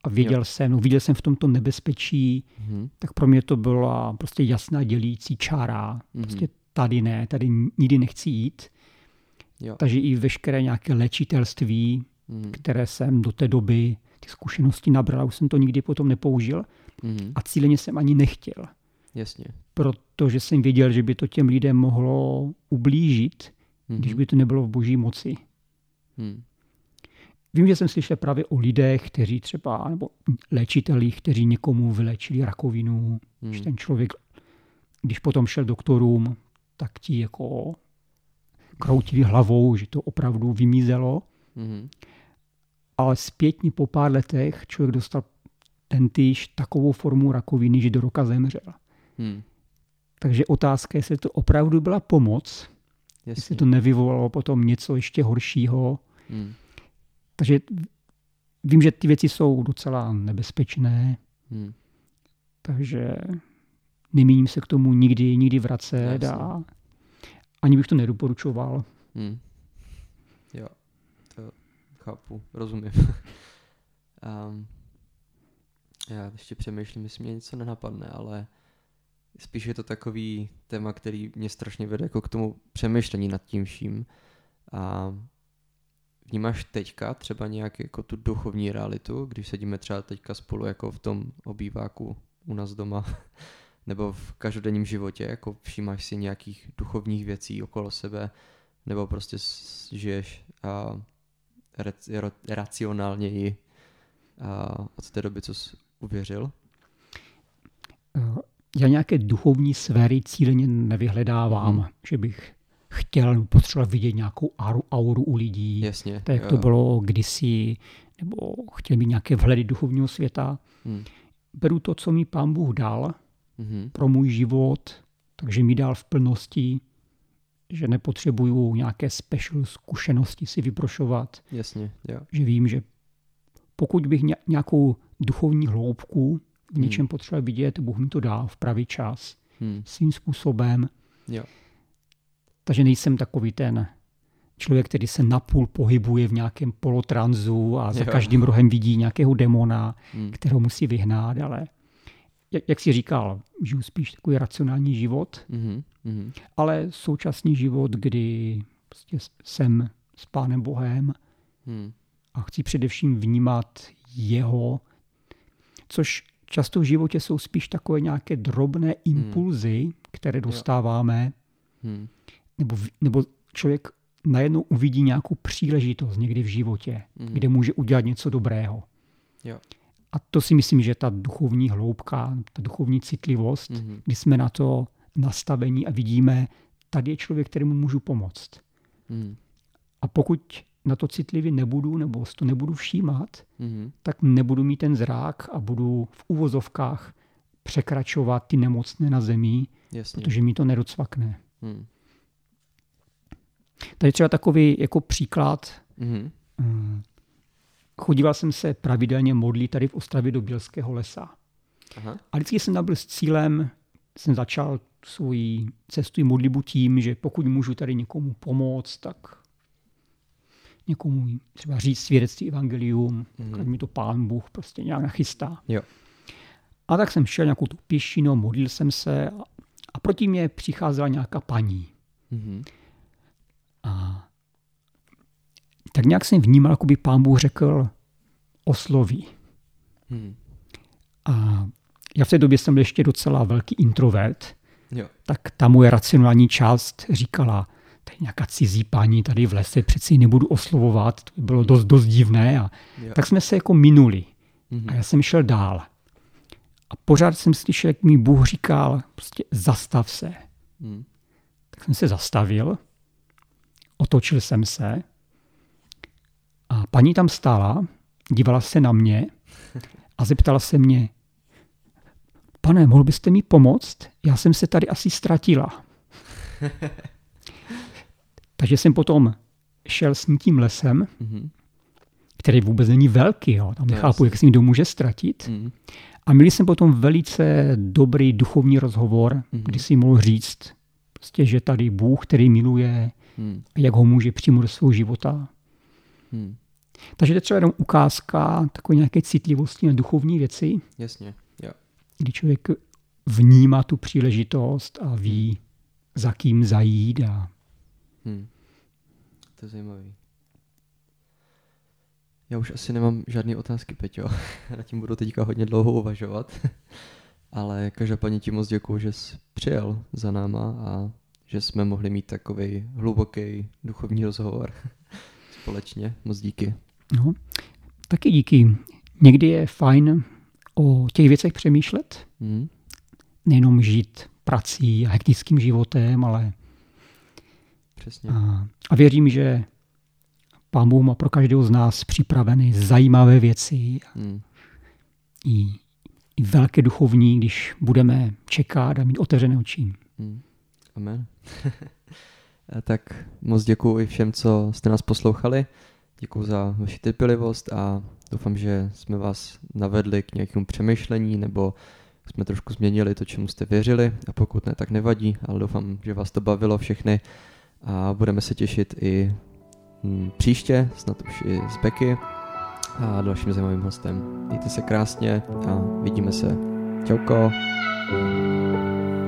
a věděl jo. jsem, no, viděl jsem v tomto nebezpečí, mm-hmm. tak pro mě to byla prostě jasná dělící čára. Mm-hmm. Prostě tady ne, tady nikdy nechci jít. Jo. Takže i veškeré nějaké léčitelství, mm. které jsem do té doby ty zkušenosti nabral, už jsem to nikdy potom nepoužil mm. a cíleně jsem ani nechtěl. Jasně. Protože jsem věděl, že by to těm lidem mohlo ublížit, mm. když by to nebylo v boží moci. Mm. Vím, že jsem slyšel právě o lidech, kteří třeba, nebo léčitelích, kteří někomu vylečili rakovinu, mm. že ten člověk, když potom šel doktorům, tak ti jako kroutili hlavou, že to opravdu vymizelo. Mm-hmm. Ale zpětně po pár letech člověk dostal ten týž takovou formu rakoviny, že do roka zemřel. Mm. Takže otázka je, jestli to opravdu byla pomoc, Jasně. jestli to nevyvolalo potom něco ještě horšího. Mm. Takže vím, že ty věci jsou docela nebezpečné. Mm. Takže nemíním se k tomu nikdy, nikdy vracet a ani bych to nedoporučoval. Hmm. Chápu, rozumím. um, já ještě přemýšlím, jestli mě něco nenapadne, ale spíš je to takový téma, který mě strašně vede jako k tomu přemýšlení nad tím vším. A vnímáš teďka třeba nějak jako tu duchovní realitu, když sedíme třeba teďka spolu jako v tom obýváku u nás doma nebo v každodenním životě, jako všímáš si nějakých duchovních věcí okolo sebe, nebo prostě žiješ a racionálněji a od té doby, co jsi uvěřil? Eh, já nějaké duchovní sféry cíleně nevyhledávám, hmm. že bych chtěl potřeba vidět nějakou auru, auru u lidí. Jasně. Tak jak jo. to bylo kdysi, nebo chtěl mít nějaké vhledy duchovního světa. Hmm. Beru to, co mi pán Bůh dal mm-hmm. pro můj život, takže mi dal v plnosti, že nepotřebuju nějaké special zkušenosti si vyprošovat. Jasně, jo. Že vím, že pokud bych nějakou duchovní hloubku v něčem hmm. potřeboval vidět, Bůh mi to dá v pravý čas. Hmm. Svým způsobem. Jo. Takže nejsem takový ten člověk, který se napůl pohybuje v nějakém polotranzu a za jo. každým rohem vidí nějakého demona, hmm. kterého musí vyhnát, ale jak, jak jsi říkal, žiju spíš takový racionální život, mm-hmm. ale současný život, kdy prostě jsem s Pánem Bohem mm. a chci především vnímat jeho, což často v životě jsou spíš takové nějaké drobné hmm. impulzy, mm. které dostáváme, mm. nebo, nebo člověk najednou uvidí nějakou příležitost někdy v životě, mm. kde může udělat něco dobrého. Jo. A to si myslím, že ta duchovní hloubka, ta duchovní citlivost, mm-hmm. kdy jsme na to nastavení a vidíme, tady je člověk, kterému můžu pomoct. Mm. A pokud na to citlivě nebudu, nebo to nebudu všímat, mm-hmm. tak nebudu mít ten zrák a budu v uvozovkách překračovat ty nemocné na zemi, Jasně. protože mi to nedocvakne. Mm. Tady třeba takový jako příklad. Mm-hmm. Chodíval jsem se pravidelně modlit tady v Ostravě do Bělského lesa. Aha. A vždycky jsem tam byl s cílem, jsem začal svoji cestu i modlibu tím, že pokud můžu tady někomu pomoct, tak někomu třeba říct svědectví evangelium, mm. tak mi to pán Bůh prostě nějak nachystá. Jo. A tak jsem šel nějakou tu pěšinu, modlil jsem se a, a proti mě přicházela nějaká paní. Mm. A tak nějak jsem vnímal, jako by pán Bůh řekl, osloví. Hmm. A já v té době jsem byl ještě docela velký introvert, jo. tak ta moje racionální část říkala, tady nějaká cizí paní tady v lese, přeci nebudu oslovovat, to by bylo dost, dost divné. A tak jsme se jako minuli. Mm-hmm. A já jsem šel dál. A pořád jsem slyšel, jak mi Bůh říkal, prostě zastav se. Mm. Tak jsem se zastavil, otočil jsem se a paní tam stála, dívala se na mě a zeptala se mě, pane, mohl byste mi pomoct? Já jsem se tady asi ztratila. Takže jsem potom šel s ní tím lesem, mm-hmm. který vůbec není velký, jo. tam nechápu, jak se někdo může ztratit. Mm-hmm. A měli jsem potom velice dobrý duchovní rozhovor, mm-hmm. kdy si mohl říct, prostě, že tady Bůh, který miluje, mm. jak ho může přímo do svého života. Mm. Takže to je třeba jenom ukázka takové nějaké citlivosti na duchovní věci. Jasně, jo. Kdy člověk vnímá tu příležitost a ví, za kým zajít. A... Hmm. To je zajímavý. Já už asi nemám žádné otázky, Peťo. Na tím budu teďka hodně dlouho uvažovat. Ale každopádně ti moc děkuju, že jsi přijel za náma a že jsme mohli mít takový hluboký duchovní rozhovor společně. Moc díky. No, taky díky. Někdy je fajn o těch věcech přemýšlet. Hmm. Nejenom žít prací a hektickým životem, ale Přesně. A, a věřím, že Pán Bůh má pro každého z nás připraveny zajímavé věci hmm. i, i velké duchovní, když budeme čekat a mít otevřené oči. Hmm. Amen. tak moc děkuji všem, co jste nás poslouchali. Děkuji za vaši trpělivost a doufám, že jsme vás navedli k nějakému přemýšlení nebo jsme trošku změnili to, čemu jste věřili a pokud ne, tak nevadí, ale doufám, že vás to bavilo všechny a budeme se těšit i mm, příště, snad už i s Beky a dalším zajímavým hostem. Mějte se krásně a vidíme se. Čauko. thank you